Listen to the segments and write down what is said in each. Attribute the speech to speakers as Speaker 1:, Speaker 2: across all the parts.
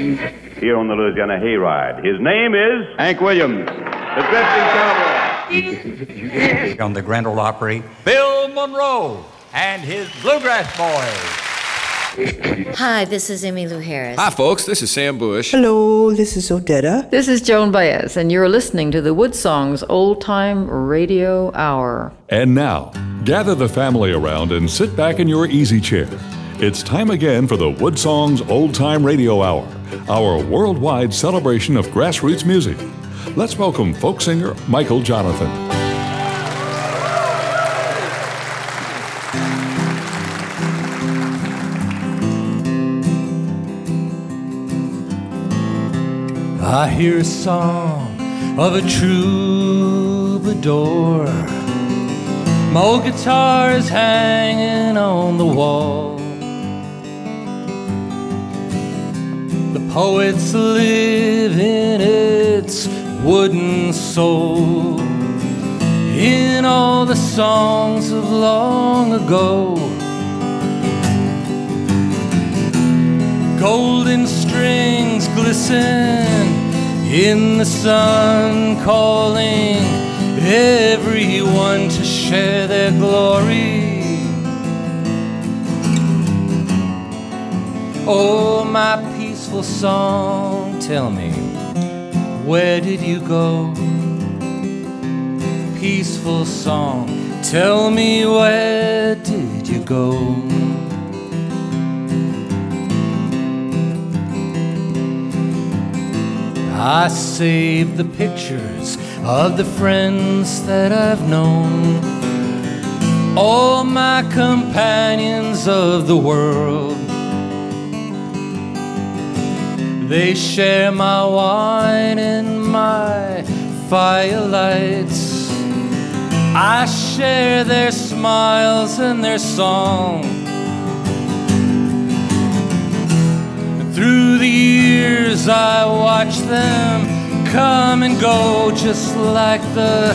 Speaker 1: here on the Louisiana Hayride. His name is
Speaker 2: Hank Williams.
Speaker 1: the Drifting Cowboy.
Speaker 3: on the Grand Ole Opry, Bill Monroe and his Bluegrass Boys.
Speaker 4: Hi, this is Emmylou Harris.
Speaker 5: Hi, folks. This is Sam Bush.
Speaker 6: Hello, this is Odetta.
Speaker 7: This is Joan Baez, and you're listening to the Wood Songs Old Time Radio Hour.
Speaker 8: And now, gather the family around and sit back in your easy chair. It's time again for the Wood Songs Old Time Radio Hour, our worldwide celebration of grassroots music. Let's welcome folk singer Michael Jonathan.
Speaker 9: I hear a song of a troubadour. My old guitar is hanging on the wall. Poets live in its wooden soul. In all the songs of long ago. Golden strings glisten in the sun, calling everyone to share their glory. Oh, my peaceful song, tell me, where did you go? Peaceful song, tell me, where did you go? I saved the pictures of the friends that I've known, all my companions of the world. They share my wine and my firelights. I share their smiles and their song. Through the years, I watch them come and go, just like the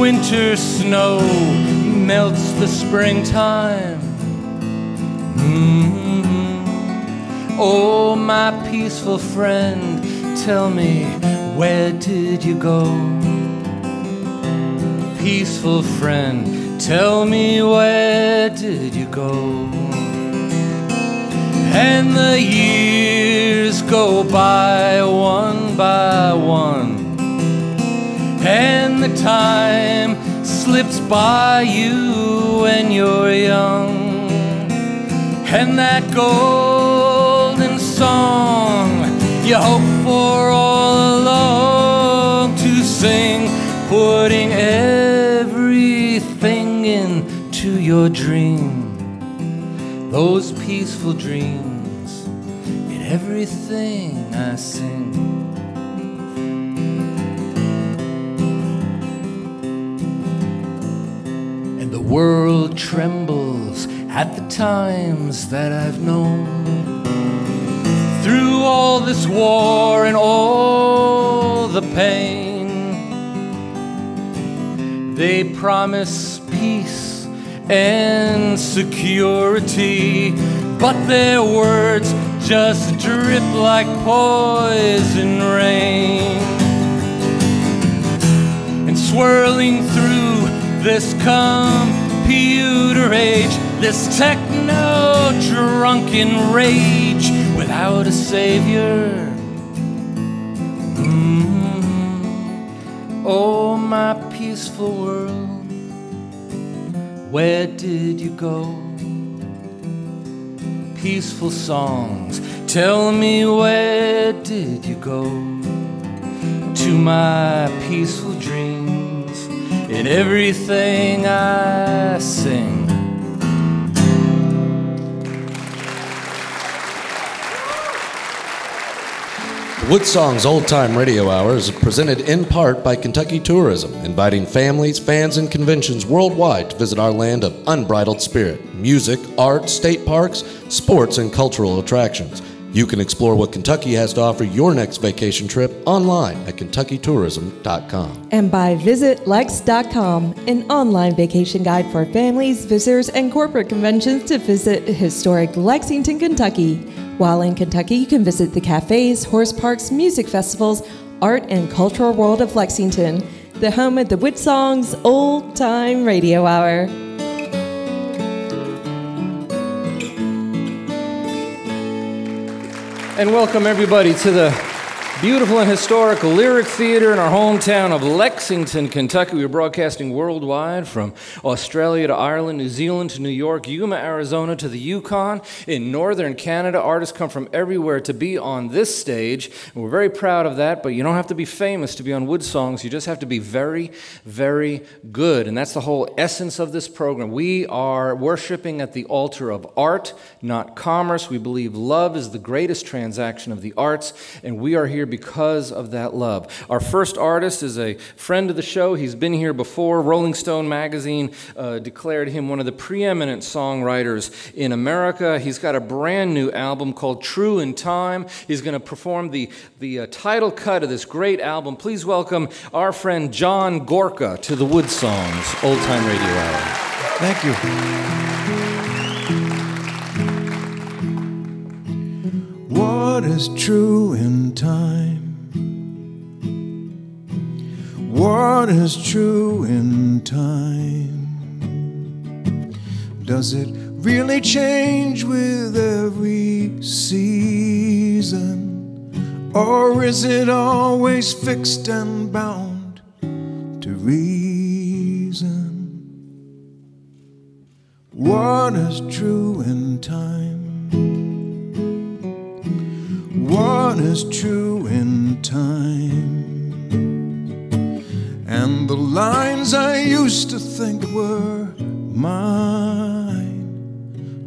Speaker 9: winter snow melts the springtime. Mhm. Oh, my peaceful friend, tell me, where did you go? Peaceful friend, tell me, where did you go? And the years go by one by one. And the time slips by you when you're young. And that golden song you hope for all along to sing, putting everything into your dream those peaceful dreams in everything I sing. And the world trembles at the times that I've known. Through all this war and all the pain, they promise peace and security, but their words just drip like poison rain. And swirling through this computer age, this techno drunken rage without a savior. Mhm. Oh, my peaceful world. Where did you go? Peaceful songs, tell me where did you go? To my peaceful dreams in everything I sing.
Speaker 10: The Wood Songs Old Time Radio Hour is presented in part by Kentucky Tourism, inviting families, fans, and conventions worldwide to visit our land of unbridled spirit, music, art, state parks, sports, and cultural attractions. You can explore what Kentucky has to offer your next vacation trip online at kentuckytourism.com.
Speaker 11: And by visitlex.com, an online vacation guide for families, visitors, and corporate conventions to visit historic Lexington, Kentucky. While in Kentucky, you can visit the cafes, horse parks, music festivals, art and cultural world of Lexington, the home of the Wood Songs Old Time Radio Hour.
Speaker 9: And welcome everybody to the beautiful and historic Lyric Theater in our hometown of Lexington, Kentucky. We are broadcasting worldwide from Australia to Ireland, New Zealand to New York, Yuma, Arizona to the Yukon. In northern Canada, artists come from everywhere to be on this stage. And we're very proud of that, but you don't have to be famous to be on Wood Songs. You just have to be very, very good. And that's the whole essence of this program. We are worshiping at the altar of art, not commerce. We believe love is the greatest transaction of the arts, and we are here because of that love. Our first artist is a friend of the show. He's been here before. Rolling Stone magazine uh, declared him one of the preeminent songwriters in America. He's got a brand new album called True in Time. He's going to perform the, the uh, title cut of this great album. Please welcome our friend John Gorka to the Wood Songs Old Time Radio Hour.
Speaker 2: Thank you. What is true in time? What is true in time? Does it really change with every season? Or is it always fixed and bound to reason? What is true in time? What is true in time. And the lines I used to think were mine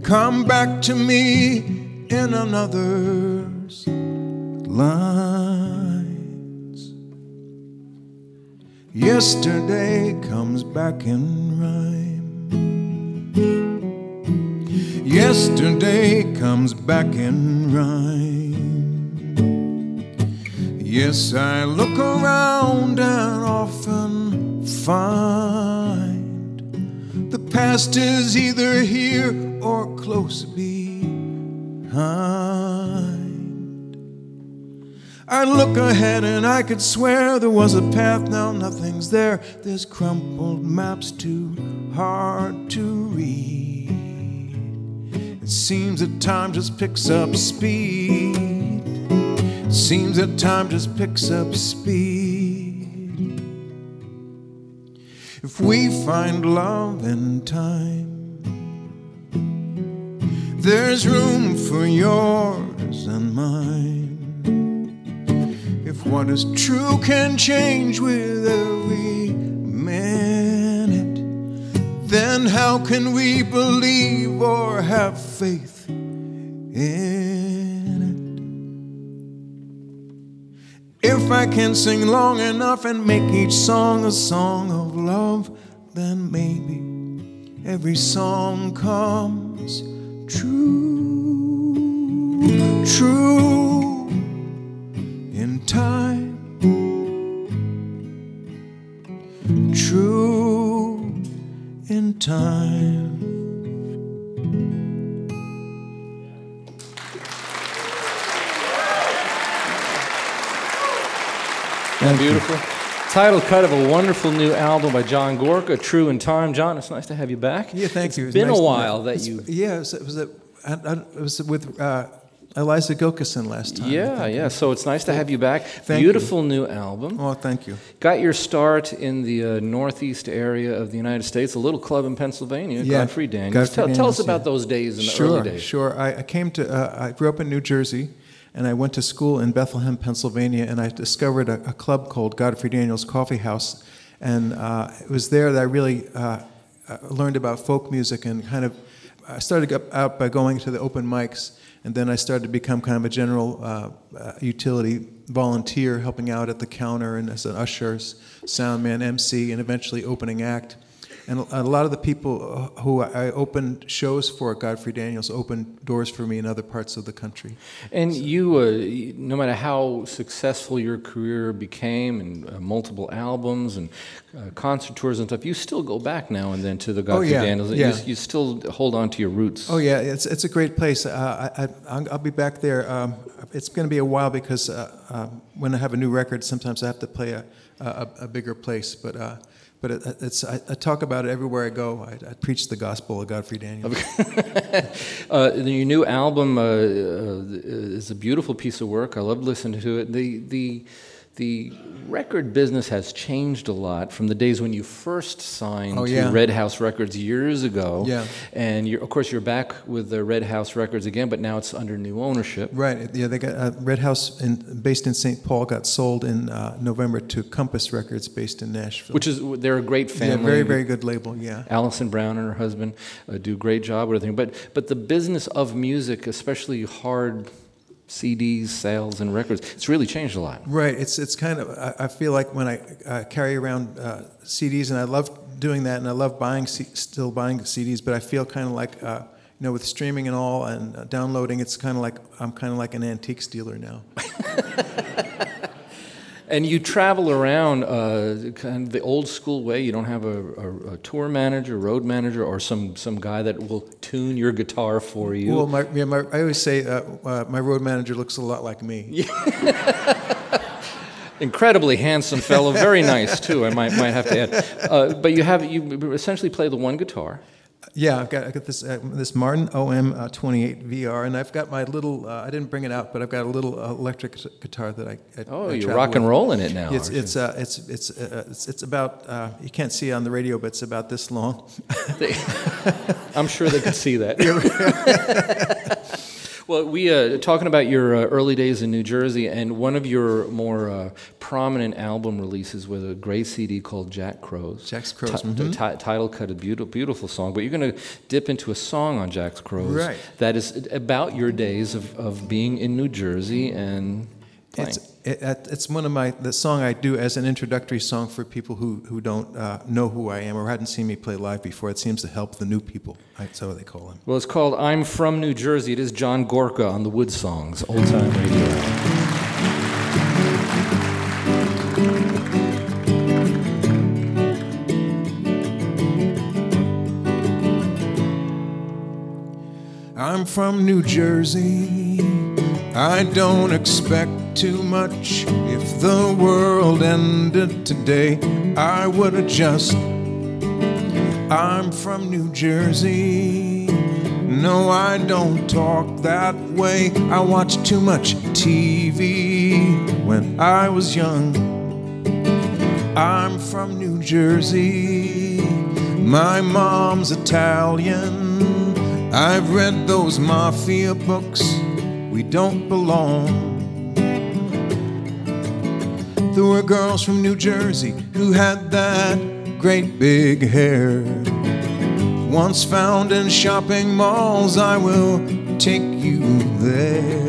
Speaker 2: come back to me in another's lines. Yesterday comes back in rhyme. Yesterday comes back in rhyme. Yes, I look around and often find the past is either here or close behind. I look ahead and I could swear there was a path, now nothing's there. There's crumpled maps too hard to read. It seems that time just picks up speed. Seems that time just picks up speed. If we find love in time, there's room for yours and mine. If what is true can change with every minute, then how can we believe or have faith in? If I can sing long enough and make each song a song of love, then maybe every song comes true, true in time, true in time.
Speaker 9: Isn't beautiful? Title cut of a wonderful new album by John Gorka, True in Time. John, it's nice to have you back.
Speaker 2: Yeah, thank
Speaker 9: it's
Speaker 2: you. It's
Speaker 9: been
Speaker 2: nice
Speaker 9: a while that you.
Speaker 2: Yeah, it was, it was, a, I, I, it was with uh, Eliza Gilkyson last time.
Speaker 9: Yeah, yeah. So it's nice to have you back.
Speaker 2: Thank
Speaker 9: Beautiful new album.
Speaker 2: Oh, thank you.
Speaker 9: Got your start in the uh, northeast area of the United States, a little club in Pennsylvania,
Speaker 2: Yeah,
Speaker 9: Godfrey Daniels.
Speaker 2: Godfrey
Speaker 9: tell, tell us about
Speaker 2: yeah.
Speaker 9: those days in the
Speaker 2: sure,
Speaker 9: early days.
Speaker 2: Sure, I, I came to, uh, I grew up in New Jersey, and I went to school in Bethlehem, Pennsylvania, and I discovered a, a club called Godfrey Daniels Coffee House. And uh, it was there that I really uh, uh, learned about folk music and kind of, I started out by going to the open mics, and then I started to become kind of a general uh, uh, utility volunteer, helping out at the counter and as an usher, sound man, MC, and eventually opening act. And a lot of the people uh, who I opened shows for at Godfrey Daniels opened doors for me in other parts of the country.
Speaker 9: And you, uh, no matter how successful your career became, and uh, multiple albums and uh, concert tours and stuff, you still go back now and then to the Godfrey
Speaker 2: Oh, yeah,
Speaker 9: Daniels. You-
Speaker 2: yeah.
Speaker 9: You, still hold on to your roots.
Speaker 2: Oh yeah, it's it's a great place. Uh, I, I I'll I'll be back there. Um, it's going to be a while because uh, uh, when I have a new record, sometimes I have to play a a, a bigger place. But uh, but it, it's I, I talk about it everywhere I go. I, I preach the gospel of Godfrey Daniels.
Speaker 9: Uh, your new album uh, uh, is a beautiful piece of work. I love listening to it. The the the record business has changed a lot from the days when you first signed
Speaker 2: Oh,
Speaker 9: to. Red House Records years ago.
Speaker 2: Yeah.
Speaker 9: And you're, of course, you're back with the Red House Records again, but now it's under new ownership.
Speaker 2: Right. Yeah, they got uh, Red House, in, based in St. Paul, got sold in uh, November to Compass Records, based in Nashville.
Speaker 9: Which is they're a great family.
Speaker 2: Yeah, very very good label. Yeah.
Speaker 9: Alison Brown and her husband uh, do a great job with everything. But but the business of music, especially hard CDs, sales, and records, it's really changed a lot.
Speaker 2: Right. It's it's kind of I, I feel like when I uh, carry around uh, CDs, and I love doing that, and I love buying C- still buying CDs, but I feel kind of like uh, you know with streaming and all and uh, downloading, it's kind of like I'm kind of like an antiques dealer now.
Speaker 9: And you travel around uh, kind of the old school way. You don't have a, a, a tour manager, road manager, or some, some guy that will tune your guitar for you.
Speaker 2: Well, my, yeah, my, I always say uh, uh, my road manager looks a lot like me.
Speaker 9: Incredibly handsome fellow, very nice too. I might might have to add. Uh, but you have you essentially play the one guitar.
Speaker 2: Yeah, I've got, I got this uh, this Martin OM uh, 28 VR, and I've got my little. Uh, I didn't bring it out, but I've got a little uh, electric guitar that I. I
Speaker 9: Oh,
Speaker 2: I
Speaker 9: you're rock and
Speaker 2: with.
Speaker 9: rolling it now,
Speaker 2: It's it's uh, it's it's uh, it's it's about. Uh, you can't see it on the radio, but it's about this long.
Speaker 9: I'm sure they could see that. well, we uh, talking about your uh, early days in New Jersey, and one of your more uh, prominent album releases was a gray CD called Jack Crows.
Speaker 2: Jack's Crows,
Speaker 9: Ti-
Speaker 2: mhm.
Speaker 9: ti- title cut, a beautiful, beautiful song. But you're going to dip into a song on Jack's Crows
Speaker 2: Right.
Speaker 9: that is about your days of, of being in New Jersey and playing.
Speaker 2: It's it, it- it's one of my the song I do as an introductory song for people who who don't uh, know who I am or hadn't seen me play live before. It seems to help the new people. That's what they call them.
Speaker 9: well, it's called "I'm from New Jersey." It is John Gorka on the Wood Songs, old time radio.
Speaker 2: I'm from New Jersey. I don't expect too much. If the world ended today, I would adjust. I'm from New Jersey. No, I don't talk that way. I watched too much TV when I was young. I'm from New Jersey. My mom's Italian. I've read those mafia books. We don't belong. There were girls from New Jersey who had that great big hair. Once found in shopping malls, I will take you there.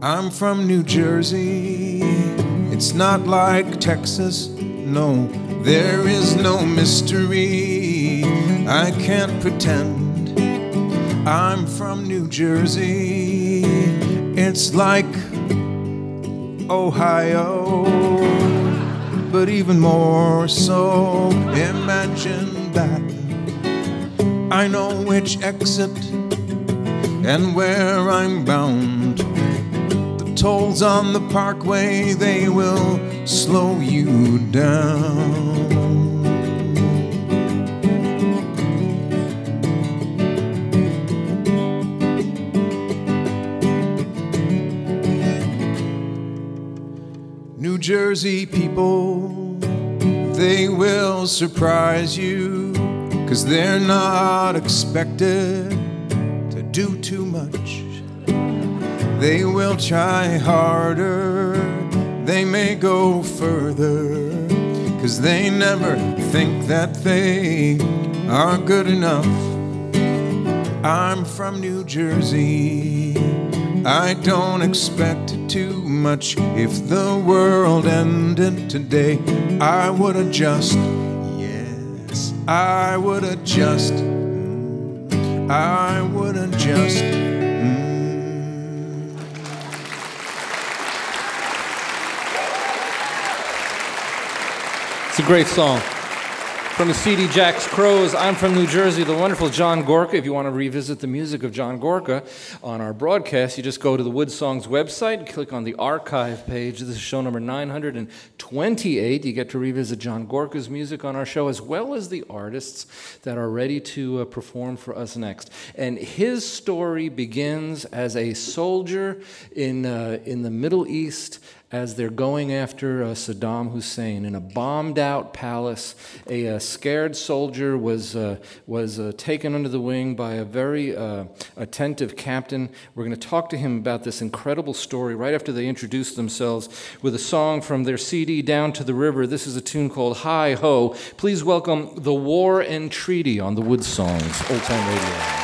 Speaker 2: I'm from New Jersey. It's not like Texas. No, there is no mystery. I can't pretend. I'm from New Jersey. It's like Ohio, but even more so. Imagine that. I know which exit and where I'm bound. Tolls on the parkway, they will slow you down. New Jersey people, they will surprise you, cause they're not expected to do too. They will try harder, they may go further, cause they never think that they are good enough. I'm from New Jersey. I don't expect too much. If the world ended today, I would adjust. Yes, I would adjust. I would adjust.
Speaker 5: Great song. From the CD Jack's Crows, I'm from New Jersey, the wonderful John Gorka. If you want to revisit the music of John Gorka on our broadcast, you just go to the Wood Songs website, click on the archive page. This is show number 928. You get to revisit John Gorka's music on our show, as well as the artists that are ready to uh, perform for us next. And his story begins as a soldier in, uh, in the Middle East as they're going after uh, Saddam Hussein in a bombed out palace. A, uh, scared soldier was, uh, was uh, taken under the wing by a very uh, attentive captain. We're going to talk to him about this incredible story right after they introduce themselves with a song from their CD Down to the River. This is a tune called Hi Ho. Please welcome The War and Treaty on the Wood Songs, Old Time Radio.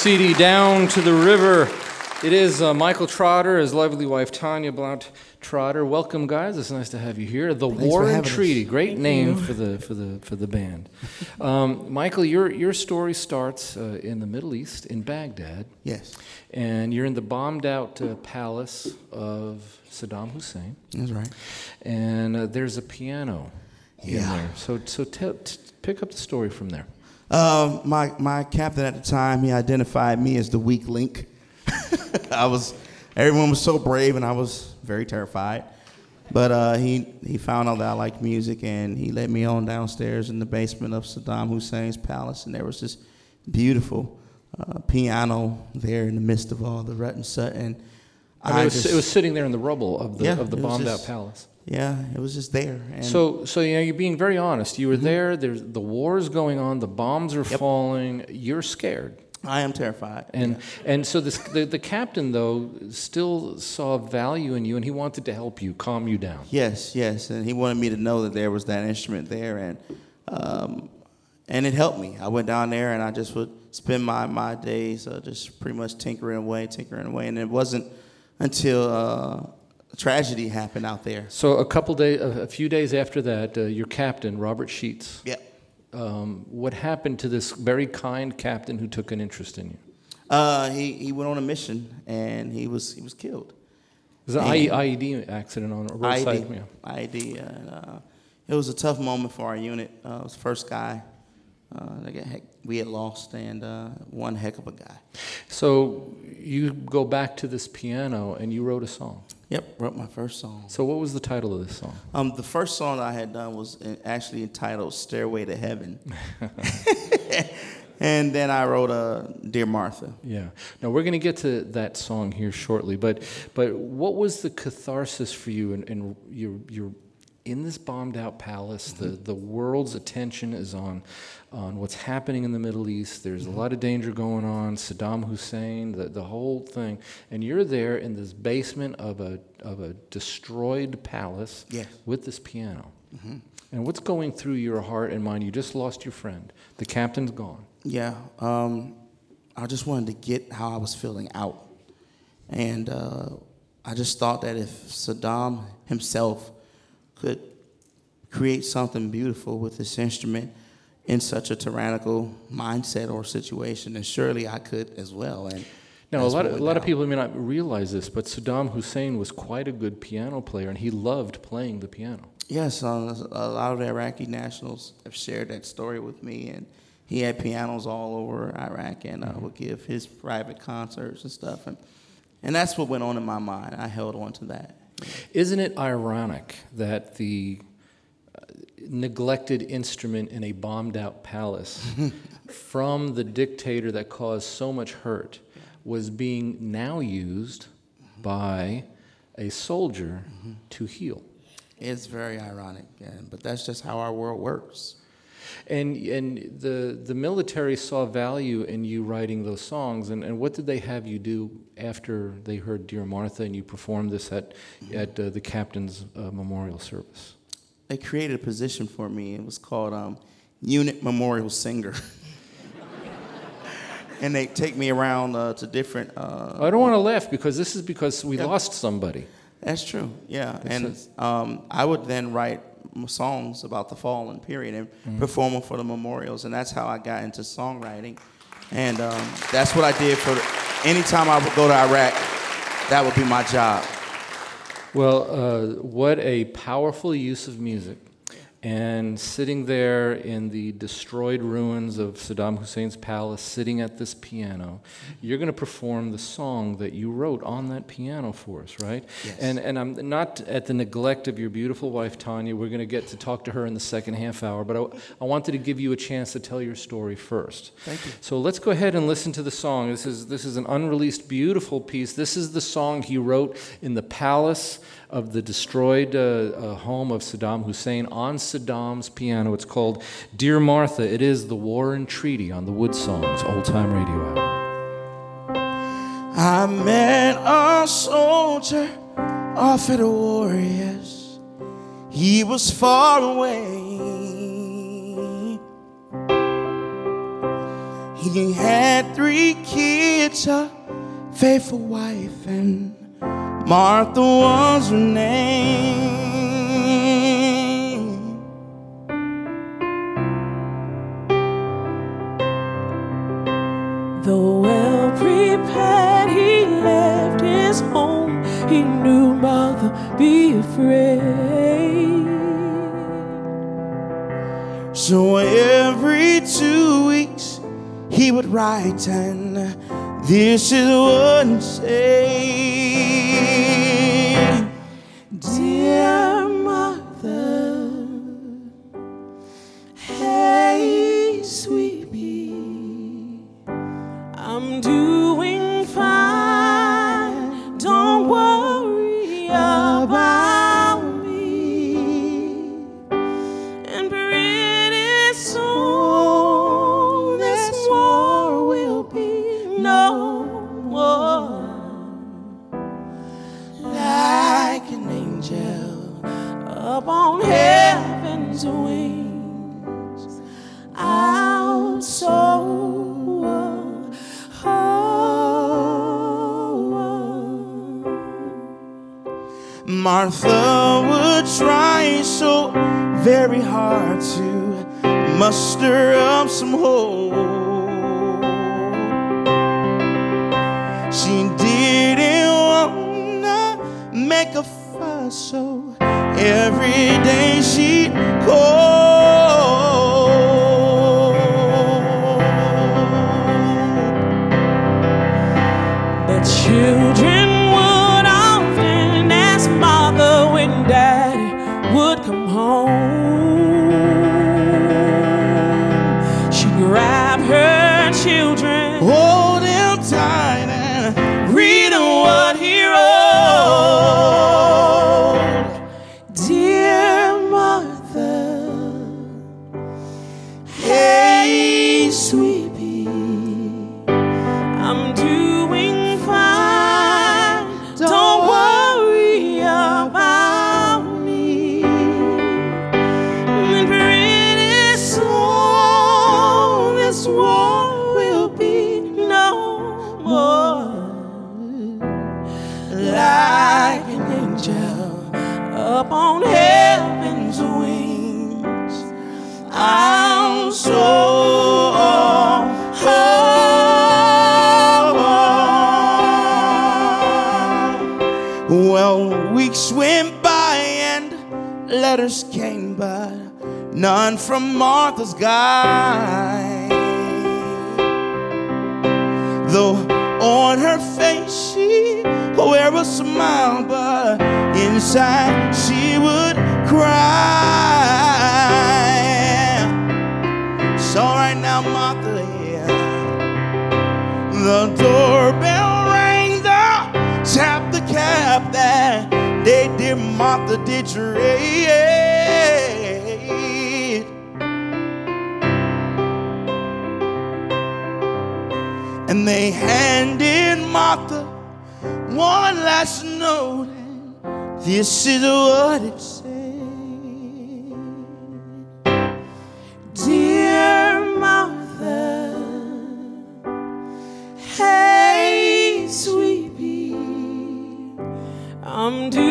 Speaker 5: CD, Down to the River. It is uh, Michael Trotter, his lovely wife Tanya Blount
Speaker 9: Trotter. Welcome, guys. It's nice to have you here. The
Speaker 5: Thanks for
Speaker 9: War
Speaker 5: us.
Speaker 9: Treaty. Great
Speaker 5: Thank
Speaker 9: name
Speaker 5: you.
Speaker 9: for the for the for the band. Um, Michael, your your story starts uh, in the Middle East, in Baghdad.
Speaker 5: Yes.
Speaker 9: And you're in the bombed out uh, palace of Saddam Hussein.
Speaker 5: That's right.
Speaker 9: And uh, there's a piano in
Speaker 5: Yeah.
Speaker 9: there. So so tell t- pick up the story from there.
Speaker 5: Um, my my captain at the time, he identified me as the weak link. I was, everyone was so brave, and I was very terrified. But uh, he he found out that I liked music, and he led me on downstairs in the basement of Saddam Hussein's palace, and there was this beautiful uh, piano there in the midst of all the rut and sut, and
Speaker 9: I mean, it, was,
Speaker 5: just-
Speaker 9: it was sitting there in the rubble of the
Speaker 5: yeah,
Speaker 9: of the bombed
Speaker 5: just,
Speaker 9: out palace.
Speaker 5: Yeah, it was just there. And
Speaker 9: So, so you know, you're being very honest. You were there. There's the war is going on. The bombs are falling. You're scared.
Speaker 5: I am terrified.
Speaker 9: And and so this the, the captain though still saw value in you, and he wanted to help you, calm you down.
Speaker 5: Yes, yes, and he wanted me to know that there was that instrument there, and um, and it helped me. I went down there, and I just would spend my my days uh, just pretty much tinkering away, tinkering away, and it wasn't until uh, tragedy happened out there.
Speaker 9: So a couple days, a, few days after that, uh, your captain Robert Sheets.
Speaker 5: Yep.
Speaker 9: Um, what happened to this very kind captain who took an interest in you?
Speaker 5: Uh, he he went on a mission, and he was he was killed.
Speaker 9: It was an IED accident on a roadside.
Speaker 5: IED,
Speaker 9: yeah.
Speaker 5: IED, and uh, it was a tough moment for our unit. Uh, it was the first guy uh, heck, we had lost, and uh, one heck of a guy.
Speaker 9: So you go back to this piano and you wrote a song.
Speaker 5: Yep, wrote my first song.
Speaker 9: So what was the title of this song?
Speaker 5: Um, the first song I had done was actually entitled "Stairway to Heaven," and then I wrote uh, "Dear Martha."
Speaker 9: Yeah. Now we're going to get to that song here shortly, but but what was the catharsis for you? And, you're you're in this bombed out palace. The the world's attention is on on what's happening in the Middle East. There's a lot of danger going on. Saddam Hussein, the the whole thing, and you're there in this basement of a of a destroyed palace
Speaker 5: Yes.
Speaker 9: with this piano.
Speaker 5: Mhm.
Speaker 9: And what's going through your heart and mind? You just lost your friend. The captain's gone.
Speaker 5: Yeah, um, I just wanted to get how I was feeling out, and uh, I just thought that if Saddam himself could create something beautiful with this instrument in such a tyrannical mindset or situation, and surely I could as well. And
Speaker 9: Now, a lot, of, a lot of people may not realize this, but Saddam Hussein was quite a good piano player, and he loved playing the piano.
Speaker 5: Yes, uh, a lot of the Iraqi nationals have shared that story with me, and he had pianos all over Iraq, and uh, would give his private concerts and stuff, and and that's what went on in my mind. I held on to that.
Speaker 9: Isn't it ironic that the uh, neglected instrument in a bombed out palace from the dictator that caused so much hurt was being now used by a soldier to heal?
Speaker 5: It's very ironic, but that's just how our world works.
Speaker 9: And and the the military saw value in you writing those songs. And, and what did they have you do after they heard "Dear Martha" and you performed this at at uh, the captain's uh, memorial service?
Speaker 5: They created a position for me. It was called um, Unit Memorial Singer. and they take me around uh, to different. Uh,
Speaker 9: I don't want to laugh because this is because we
Speaker 5: Yeah.
Speaker 9: lost somebody.
Speaker 5: That's true. Yeah, and um, I would then write songs about the fallen period and
Speaker 9: Mhm.
Speaker 5: perform them for the memorials, and that's how I got into songwriting. And um, that's what I did for. The, anytime I would go to Iraq, that would be my job.
Speaker 9: Well, uh, what a powerful use of music. And sitting there in the destroyed ruins of Saddam Hussein's palace, sitting at this piano, you're going to perform the song that you wrote on that piano for us, right?
Speaker 5: Yes.
Speaker 9: And, and I'm not at the neglect of your beautiful wife, Tanya. We're going to get to talk to her in the second half hour, but I, I wanted to give you a chance to tell your story first.
Speaker 5: Thank you.
Speaker 9: So let's go ahead and listen to the song. This is, this is an unreleased, beautiful piece. This is the song he wrote in the palace of the destroyed uh, uh, home of Saddam Hussein on Saddam's piano. It's called Dear Martha. It is the War and Treaty on the Wood Songs Old Time Radio Hour.
Speaker 5: I met a soldier off at Warriors. He was far away. He had three kids, a faithful wife, and Martha was her name.
Speaker 12: Though well prepared, he left his home. He knew Martha be afraid.
Speaker 5: So every two weeks he would write, and this is what he say.
Speaker 12: Dear
Speaker 5: Martha would try so very hard to muster up some hope. She didn't wanna make a fuss, so every day she'd call. And they handed Martha one last note, and this is what it said.
Speaker 12: Dear Martha, hey, sweetie, I'm doing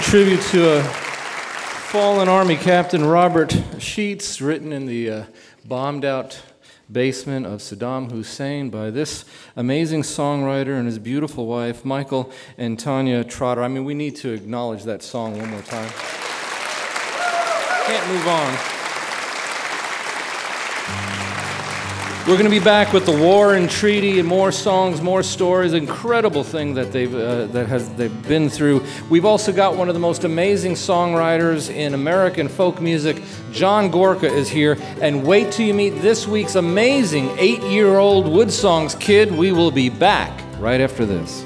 Speaker 9: tribute to a fallen Army Captain Robert Sheets, written in the uh, bombed out basement of Saddam Hussein by this amazing songwriter and his beautiful wife, Michael and Tanya Trotter. I mean, we need to acknowledge that song one more time. Can't move on. We're going to be back with the War and Treaty and more songs, more stories. Incredible thing that they've uh, that has they've been through. We've also got one of the most amazing songwriters in American folk music. John Gorka is here, and wait till you meet this week's amazing eight-year-old Wood Songs kid. We will be back right after this.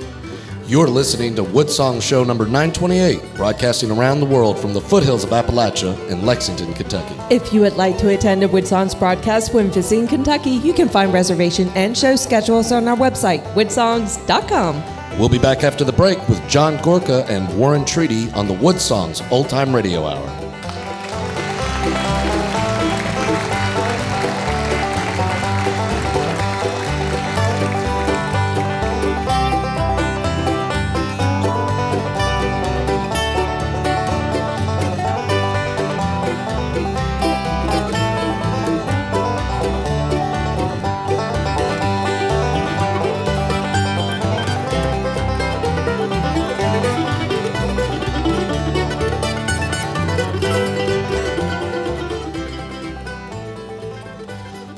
Speaker 10: You're listening to Woodsong Show number 928, broadcasting around the world from the foothills of Appalachia in Lexington, Kentucky.
Speaker 11: If you would like to attend a Woodsongs broadcast when visiting Kentucky, you can find reservation and show schedules on our website, woodsongs.com.
Speaker 10: We'll be back after the break with John Gorka and War and Treaty on the Woodsongs Old Time Radio Hour.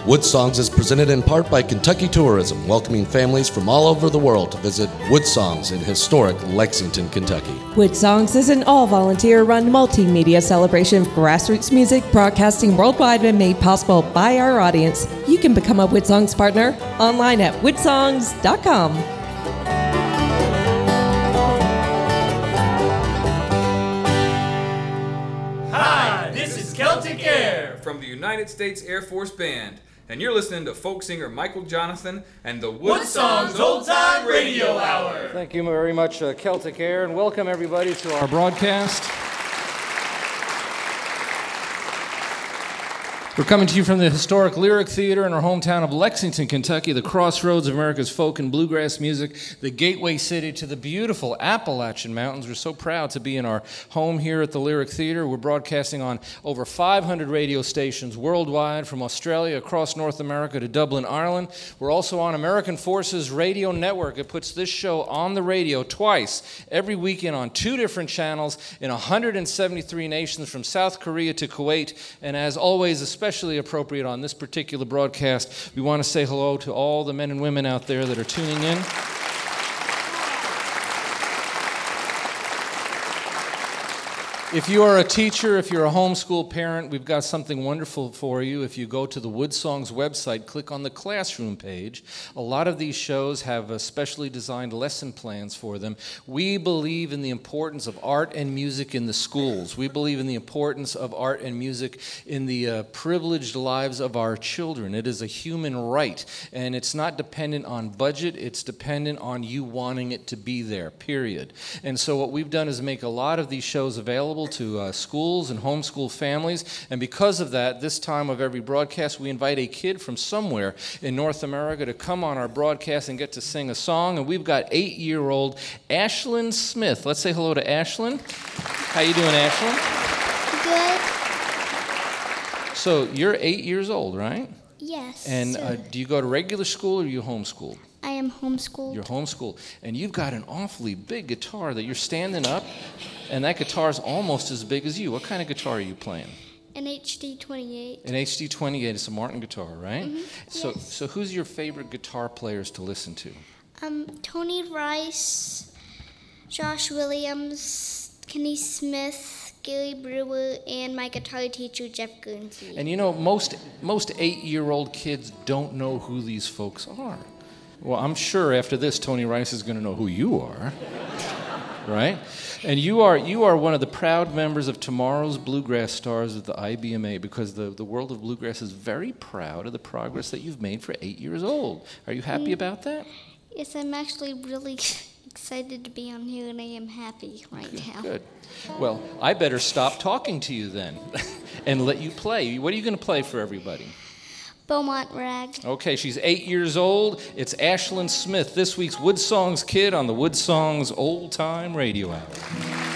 Speaker 10: Woodsongs is presented in part by Kentucky Tourism, welcoming families from all over the world to visit Woodsongs in historic Lexington, Kentucky.
Speaker 11: Woodsongs is an all volunteer run multimedia celebration of grassroots music broadcasting worldwide and made possible by our audience. You can become a Woodsongs partner online at woodsongs.com.
Speaker 13: Hi, this is Celtic Air from the United States Air Force Band, and you're listening to folk singer Michael Johnathon and the Wood Songs Old Time Radio Hour.
Speaker 9: Thank you very much, uh, Celtic Air, and welcome everybody to our broadcast. We're coming to you from the historic Lyric Theater in our hometown of Lexington, Kentucky, the crossroads of America's folk and bluegrass music, the gateway city to the beautiful Appalachian Mountains. We're so proud to be in our home here at the Lyric Theater. We're broadcasting on over 500 radio stations worldwide, from Australia across North America to Dublin, Ireland. We're also on American Forces Radio Network. It puts this show on the radio twice every weekend on two different channels in 173 nations from South Korea to Kuwait. And as always, especially appropriate on this particular broadcast, we want to say hello to all the men and women out there that are tuning in. If you are a teacher, if you're a homeschool parent, we've got something wonderful for you. If you go to the Woodsongs website, click on the classroom page. A lot of these shows have specially designed lesson plans for them. We believe in the importance of art and music in the schools. We believe in the importance of art and music in the uh, privileged lives of our children. It is a human right, and it's not dependent on budget, it's dependent on you wanting it to be there, period. And so, what we've done is make a lot of these shows available to uh, schools and homeschool families. And because of that, this time of every broadcast, we invite a kid from somewhere in North America to come on our broadcast and get to sing a song. And we've got eight-year-old Ashlyn Smith. Let's say hello to Ashlyn. How you doing, Ashlyn?
Speaker 14: Good.
Speaker 9: So you're eight years old, right?
Speaker 14: Yes.
Speaker 9: And uh, do you go to regular school or are you homeschooled?
Speaker 14: I am homeschooled.
Speaker 9: You're homeschooled. And you've got an awfully big guitar that you're standing up, and that guitar is almost as big as you. What kind of guitar are you playing?
Speaker 14: An HD 28.
Speaker 9: An HD 28. It's a Martin guitar, right?
Speaker 14: Mhm,
Speaker 9: So,
Speaker 14: yes.
Speaker 9: so who's your favorite guitar players to listen to?
Speaker 14: Um, Tony Rice, Josh Williams, Kenny Smith, Gary Brewer, and my guitar teacher Jeff Guernsey.
Speaker 9: And you know, most most eight-year-old kids don't know who these folks are. Well, I'm sure after this, Tony Rice is going to know who you are, right? And you are you are one of the proud members of tomorrow's bluegrass stars at the IBMA because the, the world of bluegrass is very proud of the progress that you've made for eight years old. Are you happy
Speaker 14: Mm.
Speaker 9: about that?
Speaker 14: Yes, I'm actually really excited to be on here, and I am happy right now.
Speaker 9: Good. Well, I better stop talking to you then, and let you play. What are you going to play for everybody?
Speaker 14: Beaumont Rag.
Speaker 9: Okay, she's eight years old. It's Ashlyn Smith, this week's Wood Songs Kid on the Wood Songs Old Time Radio Hour.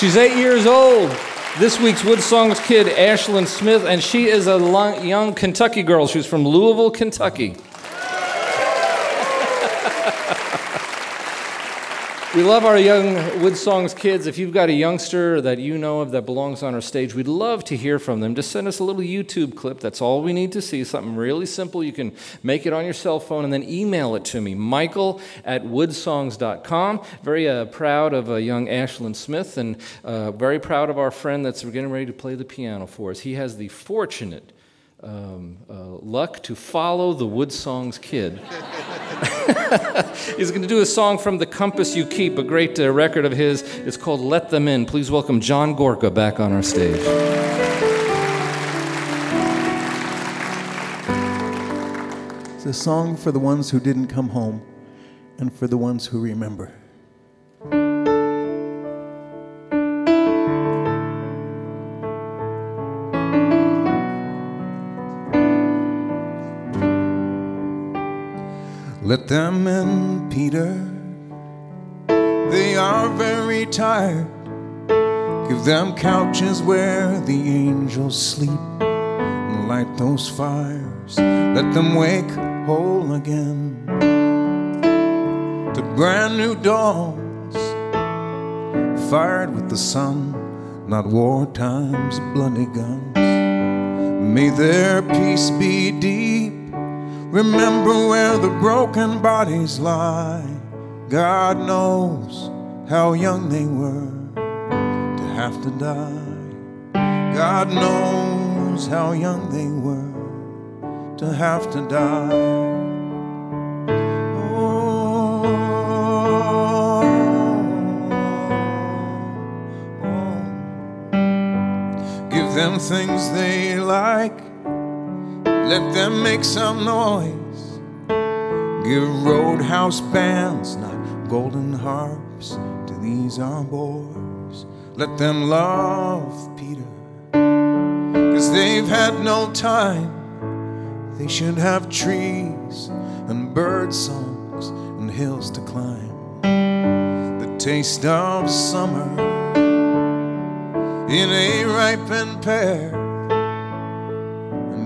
Speaker 9: She's eight years old. This week's Wood Songs kid, Ashlyn Smith, and she is a young Kentucky girl. She's from Louisville, Kentucky. We love our young Wood Songs kids. If you've got a youngster that you know of that belongs on our stage, we'd love to hear from them. Just send us a little YouTube clip. That's all we need to see. Something really simple. You can make it on your cell phone and then email it to me, michael at woodsongs.com. Very uh, proud of uh, young Ashlyn Smith and uh, very proud of our friend that's getting ready to play the piano for us. He has the fortunate um, uh, luck to follow the Wood Songs kid. He's going to do a song from The Company You Keep, a great uh, record of his. It's called Let Them In. Please welcome John Gorka back on our stage.
Speaker 2: It's a song for the ones who didn't come home and for the ones who remember. Let them in, Peter. They are very tired. Give them couches where the angels sleep and light those fires. Let them wake whole again to brand new dawns, fired with the sun, not wartime's bloody guns. May their peace be deep. Remember where the broken bodies lie. God knows how young they were to have to die. God knows how young they were to have to die. Oh, oh, oh. Give them things they like. Let them make some noise. Give roadhouse bands, not golden harps, to these our boys. Let them love Peter, cause they've had no time. They should have trees and bird songs and hills to climb. The taste of summer in a ripened pear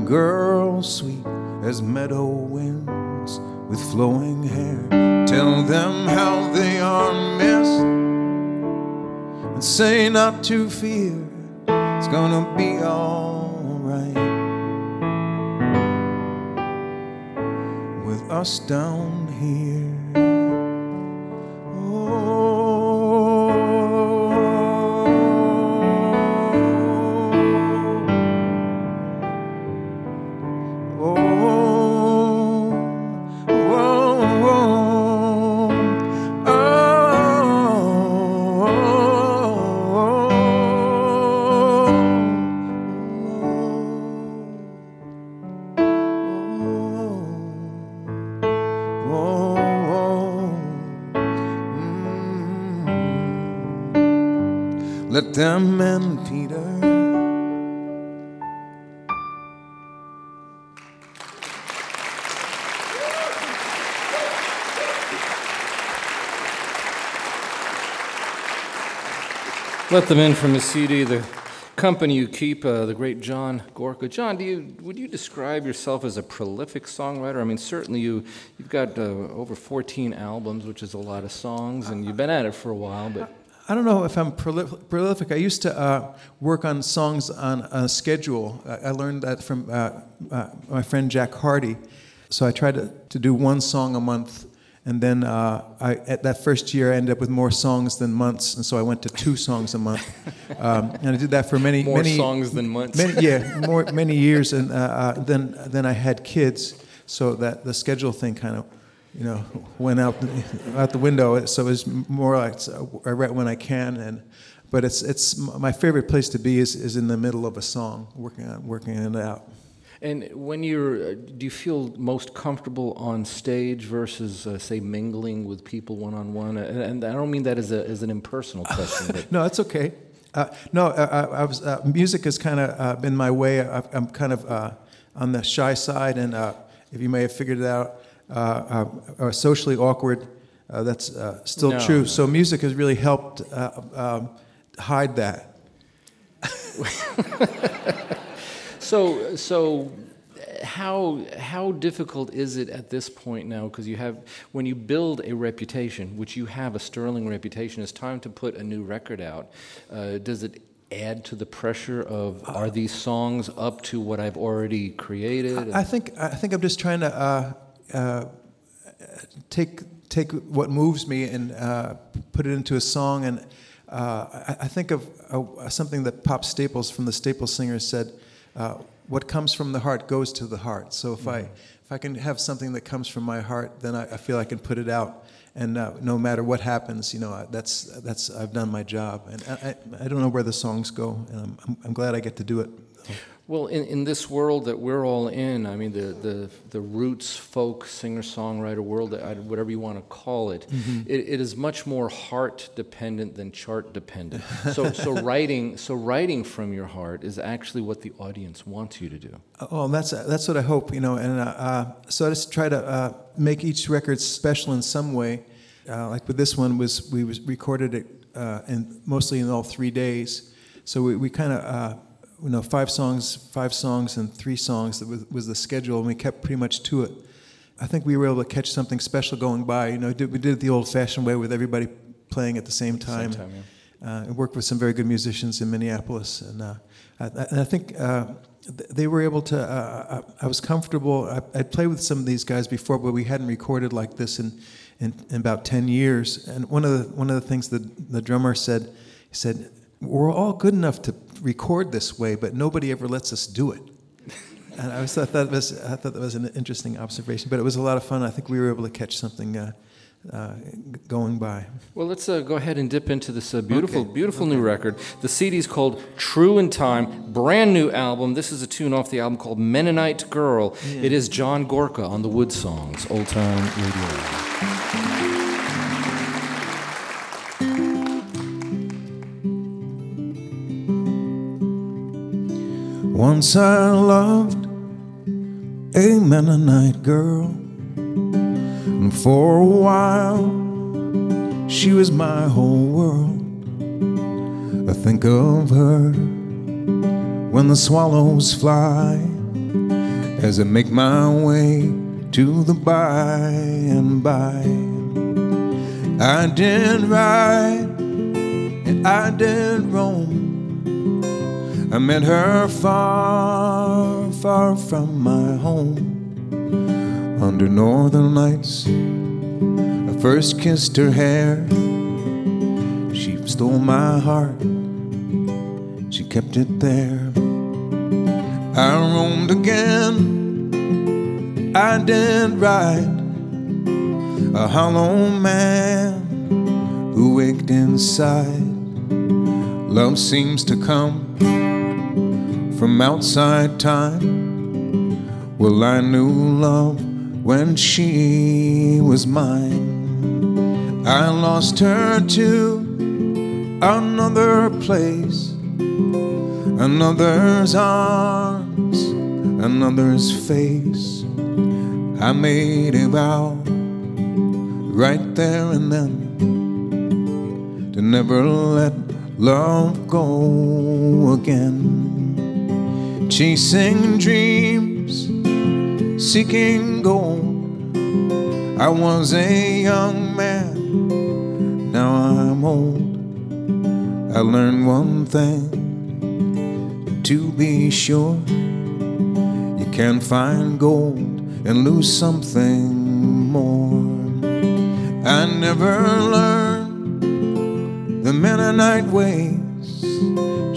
Speaker 2: and girls sweet as meadow winds with flowing hair. Tell them how they are missed and say not to fear, it's gonna be alright. With us down Let them in, Peter.
Speaker 9: Let them in from his CD, The Company You Keep, uh, the great John Gorka. John, do you, would you describe yourself as a prolific songwriter? I mean, certainly you, you've got uh, over 14 albums, which is a lot of songs, and you've been at it for a while, but.
Speaker 2: I don't know if I'm prolif- prolific. I used to uh, work on songs on a schedule. I, I learned that from uh, uh, my friend Jack Hardy. So I tried to, to do one song a month. And then uh, I, at that first year, I ended up with more songs than months, and so I went to two songs a month. Um, and I did that for many,
Speaker 9: More
Speaker 2: many
Speaker 9: songs than months.
Speaker 2: Many, yeah, more many years. And uh, uh, then then I had kids, so that the schedule thing kind of, you know, went out out the window. So it was more like I write when I can, and but it's it's my favorite place to be is, is in the middle of a song, working on working it out.
Speaker 9: And when you're, uh, do you feel most comfortable on stage versus, uh, say, mingling with people one on one? And I don't mean that as, a, as an impersonal question. But
Speaker 2: no, that's okay. Uh, no, uh, I, I was uh, music has kind of uh, been my way. I, I'm kind of uh, on the shy side, and uh, if you may have figured it out, uh, uh, socially awkward. Uh, that's uh, still
Speaker 9: No,
Speaker 2: true.
Speaker 9: no.
Speaker 2: So music has really helped uh, um, hide that.
Speaker 9: So, so how how difficult is it at this point now? Because you have when you build a reputation, which you have a sterling reputation, it's time to put a new record out. Uh, does it add to the pressure of are these songs up to what I've already created?
Speaker 2: I think I think I'm just trying to uh, uh, take take what moves me and uh, put it into a song. And uh, I, I think of uh, something that Pop Staples from the Staples Singers said: "What comes from the heart goes to the heart." So if I if I can have something that comes from my heart, then I, I feel I can put it out. And uh, no matter what happens, you know, that's that's I've done my job. And I, I, I don't know where the songs go, and I'm, I'm, I'm glad I get to do it.
Speaker 9: Well, in, in this world that we're all in, I mean, the, the, the roots folk singer songwriter world, whatever you want to call it,
Speaker 2: Mhm.
Speaker 9: it, it is much more heart dependent than chart dependent. So, so, writing, so writing from your heart is actually what the audience wants you to do.
Speaker 2: Oh, that's that's what I hope, you know. And uh, uh, so I just try to uh, make each record special in some way. Uh, like with this one, was we was recorded it uh, in mostly in all three days. So we, we kind of uh, you know five songs, five songs, and three songs. That was, was the schedule, and we kept pretty much to it. I think we were able to catch something special going by. You know, did- we did it the old-fashioned way with everybody playing at the same time.
Speaker 9: Same time,
Speaker 2: Uh, and worked with some very good musicians in Minneapolis, and, uh, I, and I think uh, they were able to. Uh, I, I was comfortable. I, I'd played with some of these guys before, but we hadn't recorded like this in, in, in about ten years. And one of the one of the things that the drummer said, he said, "We're all good enough to record this way, but nobody ever lets us do it." And I was thought that was I thought that was an interesting observation, but it was a lot of fun. I think we were able to catch something uh, uh, going by.
Speaker 9: Well, let's uh, go ahead and dip into this uh, beautiful,
Speaker 2: Okay,
Speaker 9: beautiful new record. The CD is called True in Time, brand new album. This is a tune off the album called Mennonite Girl.
Speaker 2: Yeah.
Speaker 9: It is John Gorka on the Wood Songs, Old Time Radio.
Speaker 2: Once I loved a Mennonite girl, and for a while she was my whole world. I think of her when the swallows fly as I make my way to the by and by. I did ride and I did roam. I met her far, far from my home under northern lights. I first kissed her hair. She stole my heart. She kept it there. I roamed again. I did ride a hollow man who ached inside. Love seems to come from outside time. Well, I knew love when she was mine. I lost her to another place, another's arms, another's face. I made a vow right there and then to never let love go again. Chasing dreams, seeking gold. I was a young man, now I'm old. I learned one thing to be sure you can find gold and lose something more. I never learned the Mennonite ways.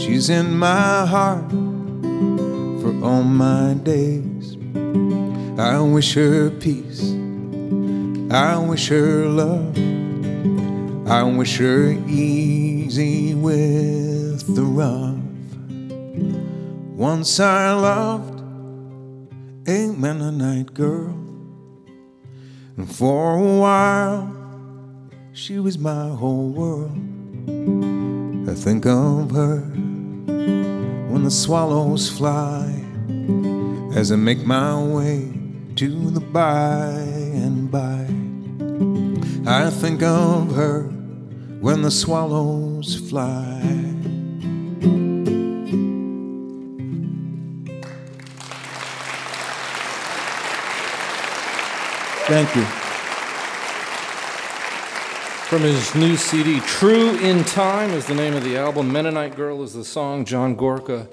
Speaker 2: She's in my heart all my days. I wish her peace. I wish her love. I wish her easy with the rough. Once I loved a Mennonite girl, and for a while she was my whole world. I think of her when the swallows fly as I make my way to the by and by. I think of her when the swallows fly. Thank you.
Speaker 9: From his new CD, True in Time is the name of the album. Mennonite Girl is the song. John Gorka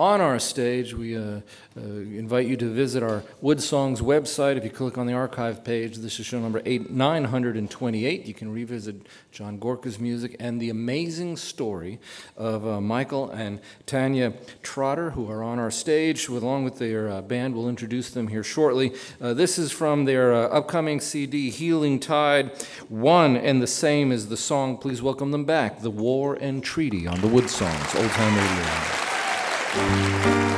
Speaker 9: on our stage. We uh, uh, invite you to visit our Wood Songs website. If you click on the archive page, this is show number eight, 928. You can revisit John Gorka's music and the amazing story of uh, Michael and Tanya Trotter, who are on our stage, along with their uh, band. We'll introduce them here shortly. Uh, this is from their uh, upcoming CD, Healing Tide. One and the same as the song. Please welcome them back The War and Treaty on the Wood Songs, Old Time Radio.
Speaker 5: Some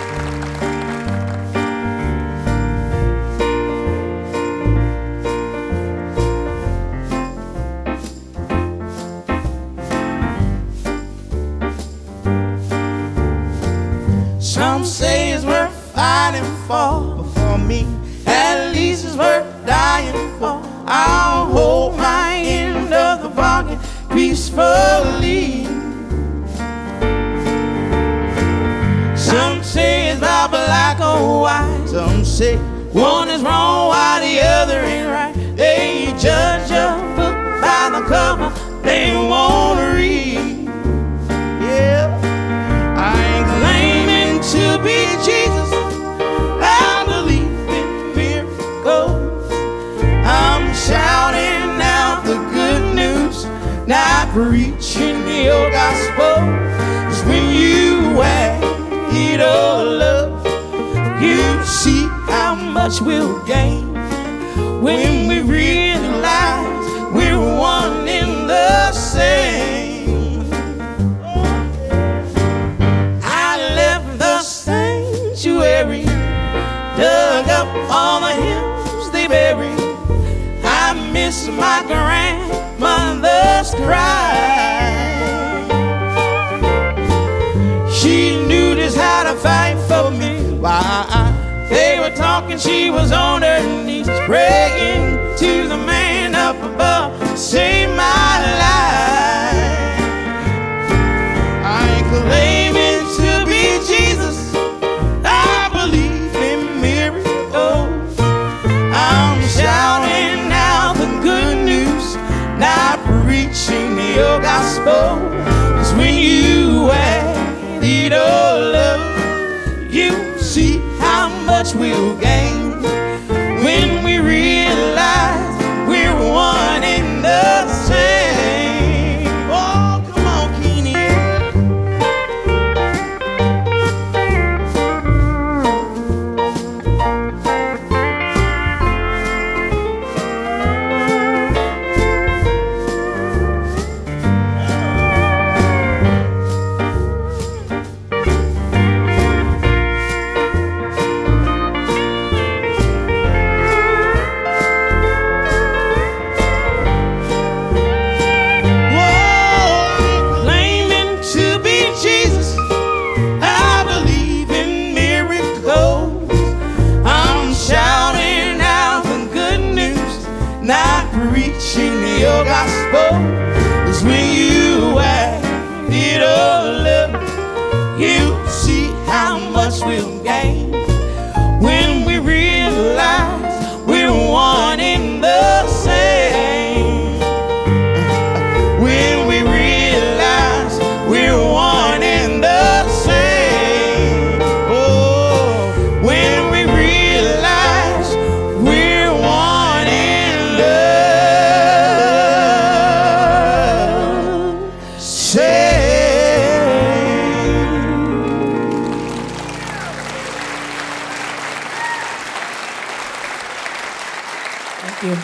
Speaker 15: Thank you.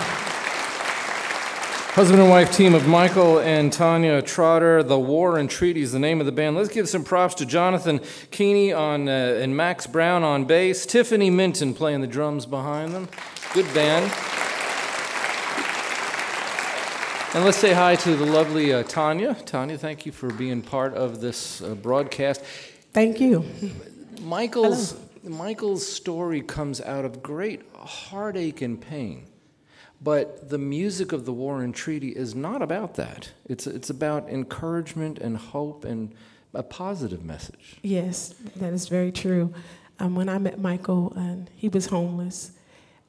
Speaker 9: Husband and wife team of Michael and Tanya Trotter, The War and Treaty is the name of the band. Let's give some props to Jonathan Keeney on, uh, and Max Brown on bass, Tiffany Minton playing the drums behind them. Good band. And let's say hi to the lovely uh, Tanya. Tanya, thank you for being part of this uh, broadcast.
Speaker 12: Thank you.
Speaker 9: Michael's, Michael's story comes out of great heartache and pain. But the music of the War and Treaty is not about that. It's, it's about encouragement and hope and a positive message.
Speaker 12: Yes, that is very true. Um, when I met Michael, and he was homeless,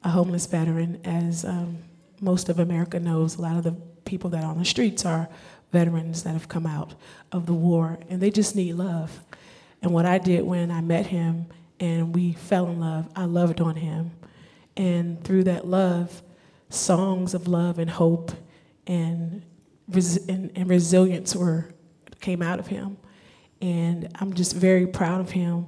Speaker 12: a homeless veteran, as um, most of America knows. A lot of the people that are on the streets are veterans that have come out of the war, and they just need love. And what I did when I met him and we fell in love, I loved on him. And through that love, songs of love and hope and, res- and, and resilience were came out of him. And I'm just very proud of him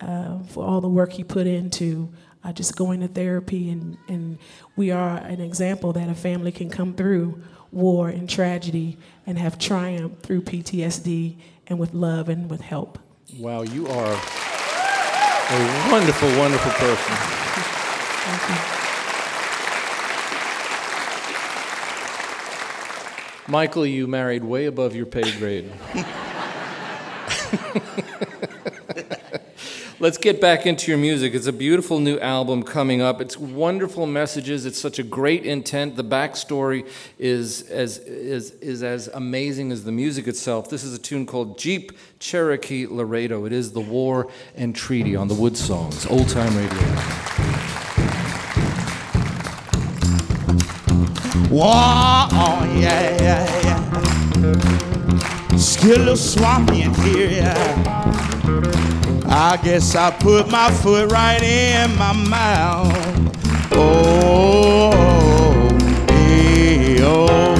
Speaker 12: uh, for all the work he put into uh, just going to therapy. And, and we are an example that a family can come through war and tragedy and have triumph through PTSD and with love and with help.
Speaker 9: Wow, you are a wonderful, wonderful person.
Speaker 12: Thank you.
Speaker 9: Michael, you married way above your pay grade. Let's get back into your music. It's a beautiful new album coming up. It's wonderful messages. It's such a great intent. The backstory is as, is, is as amazing as the music itself. This is a tune called Jeep Cherokee Laredo. It is the War and Treaty on the Wood Songs, Old Time Radio.
Speaker 16: Oh, yeah, yeah, yeah. Still a little swampy in here, yeah. I guess I put my foot right in my mouth. Oh, hey, oh.
Speaker 5: oh, oh.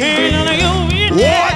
Speaker 16: What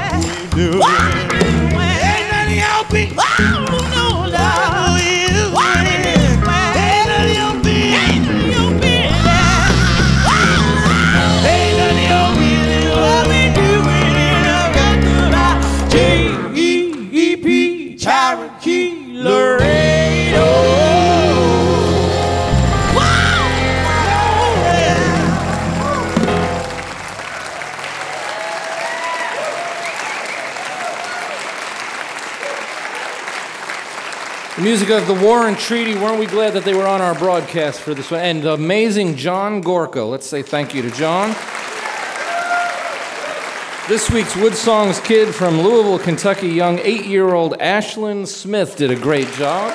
Speaker 16: Of the
Speaker 9: War and Treaty. Weren't we glad that they were on our broadcast for this one? And the amazing John Gorka. Let's say thank you to John. This week's Wood Songs kid from Louisville, Kentucky, young eight year old Ashlyn Smith did a great job.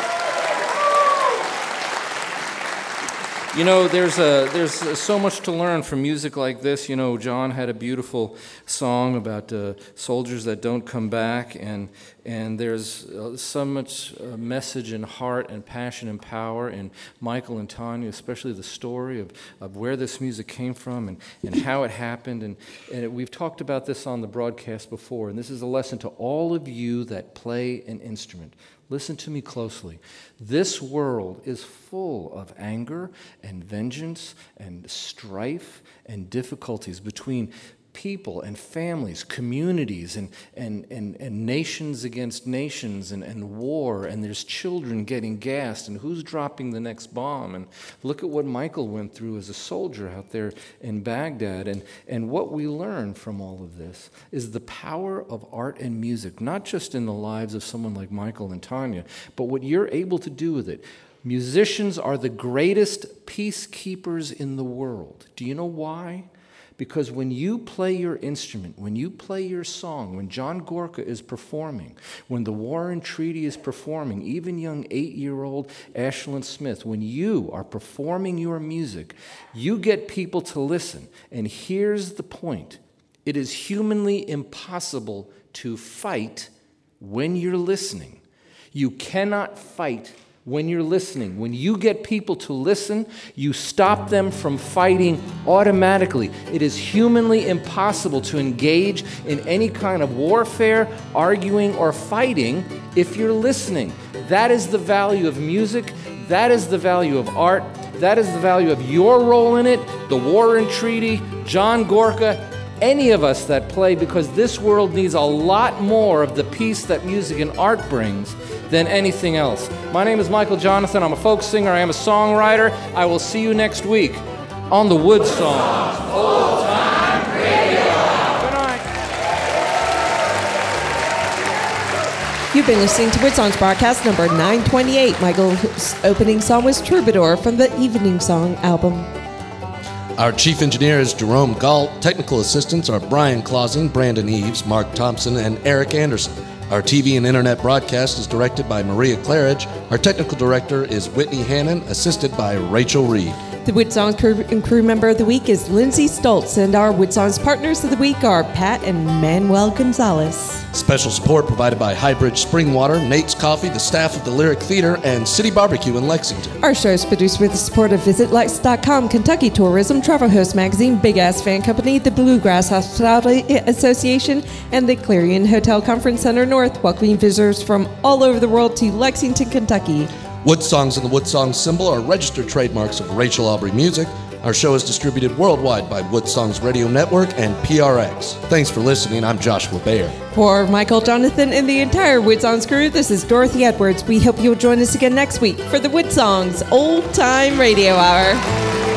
Speaker 9: You know, there's a there's uh, so much to learn from music like this. You know, John had a beautiful song about uh, soldiers that don't come back, and and there's uh, so much uh, message and heart and passion and power in Michael and Tanya, especially the story of, of where this music came from and, and how it happened. And, and we've talked about this on the broadcast before, and this is a lesson to all of you that play an instrument. Listen to me closely. This world is full of anger and vengeance and strife and difficulties between people and families, communities, and, and, and, and nations against nations, and, and war, and there's children getting gassed, and who's dropping the next bomb. And look at what Michael went through as a soldier out there in Baghdad. And, and what we learn from all of this is the power of art and music, not just in the lives of someone like Michael and Tanya, but what you're able to do with it. Musicians are the greatest peacekeepers in the world. Do you know why? Because when you play your instrument, when you play your song, when John Gorka is performing, when the War and Treaty is performing, even young eight year old Ashlyn Smith, when you are performing your music, you get people to listen. And here's the point it is humanly impossible to fight when you're listening. You cannot fight when you're listening. When you get people to listen, you stop them from fighting automatically. It is humanly impossible to engage in any kind of warfare, arguing, or fighting if you're listening. That is the value of music. That is the value of art. That is the value of your role in it, the War and Treaty, John Gorka, any of us that play, because this world needs a lot more of the peace that music and art brings than anything else. My name is Michael Johnathon. I'm a folk singer. I am a songwriter. I will see you next week on the Wood Songs. Old Time Radio. Good night.
Speaker 11: You've been listening to Wood Songs broadcast number 928. Michael's opening song was Troubadour from the Evening Song album.
Speaker 10: Our chief engineer is Jerome Galt. Technical assistants are Brian Clausing, Brandon Eves, Mark Thompson, and Eric Anderson. Our TV and internet broadcast is directed by Maria Claridge. Our technical director is Whitney Hannon, assisted by Rachel Reed.
Speaker 11: The Wood Songs crew, and crew member of the week is Lindsay Stoltz, and our Wood Songs partners of the week are Pat and Manuel Gonzalez.
Speaker 10: Special support provided by Highbridge Spring Water, Nate's Coffee, the staff of the Lyric Theater, and City Barbecue in Lexington.
Speaker 11: Our show is produced with the support of VisitLex.com, Kentucky Tourism, Travel Host Magazine, Big Ass Fan Company, the Bluegrass Hospitality Association, and the Clarion Hotel Conference Center North, welcoming visitors from all over the world to Lexington, Kentucky.
Speaker 10: Wood Songs and the Wood Songs symbol are registered trademarks of Rachel Aubrey Music. Our show is distributed worldwide by Wood Songs Radio Network and PRX. Thanks for listening. I'm Joshua Bayer.
Speaker 11: For Michael Johnathon and the entire Wood Songs crew, this is Dorothy Edwards. We hope you'll join us again next week for the Wood Songs Old Time Radio Hour.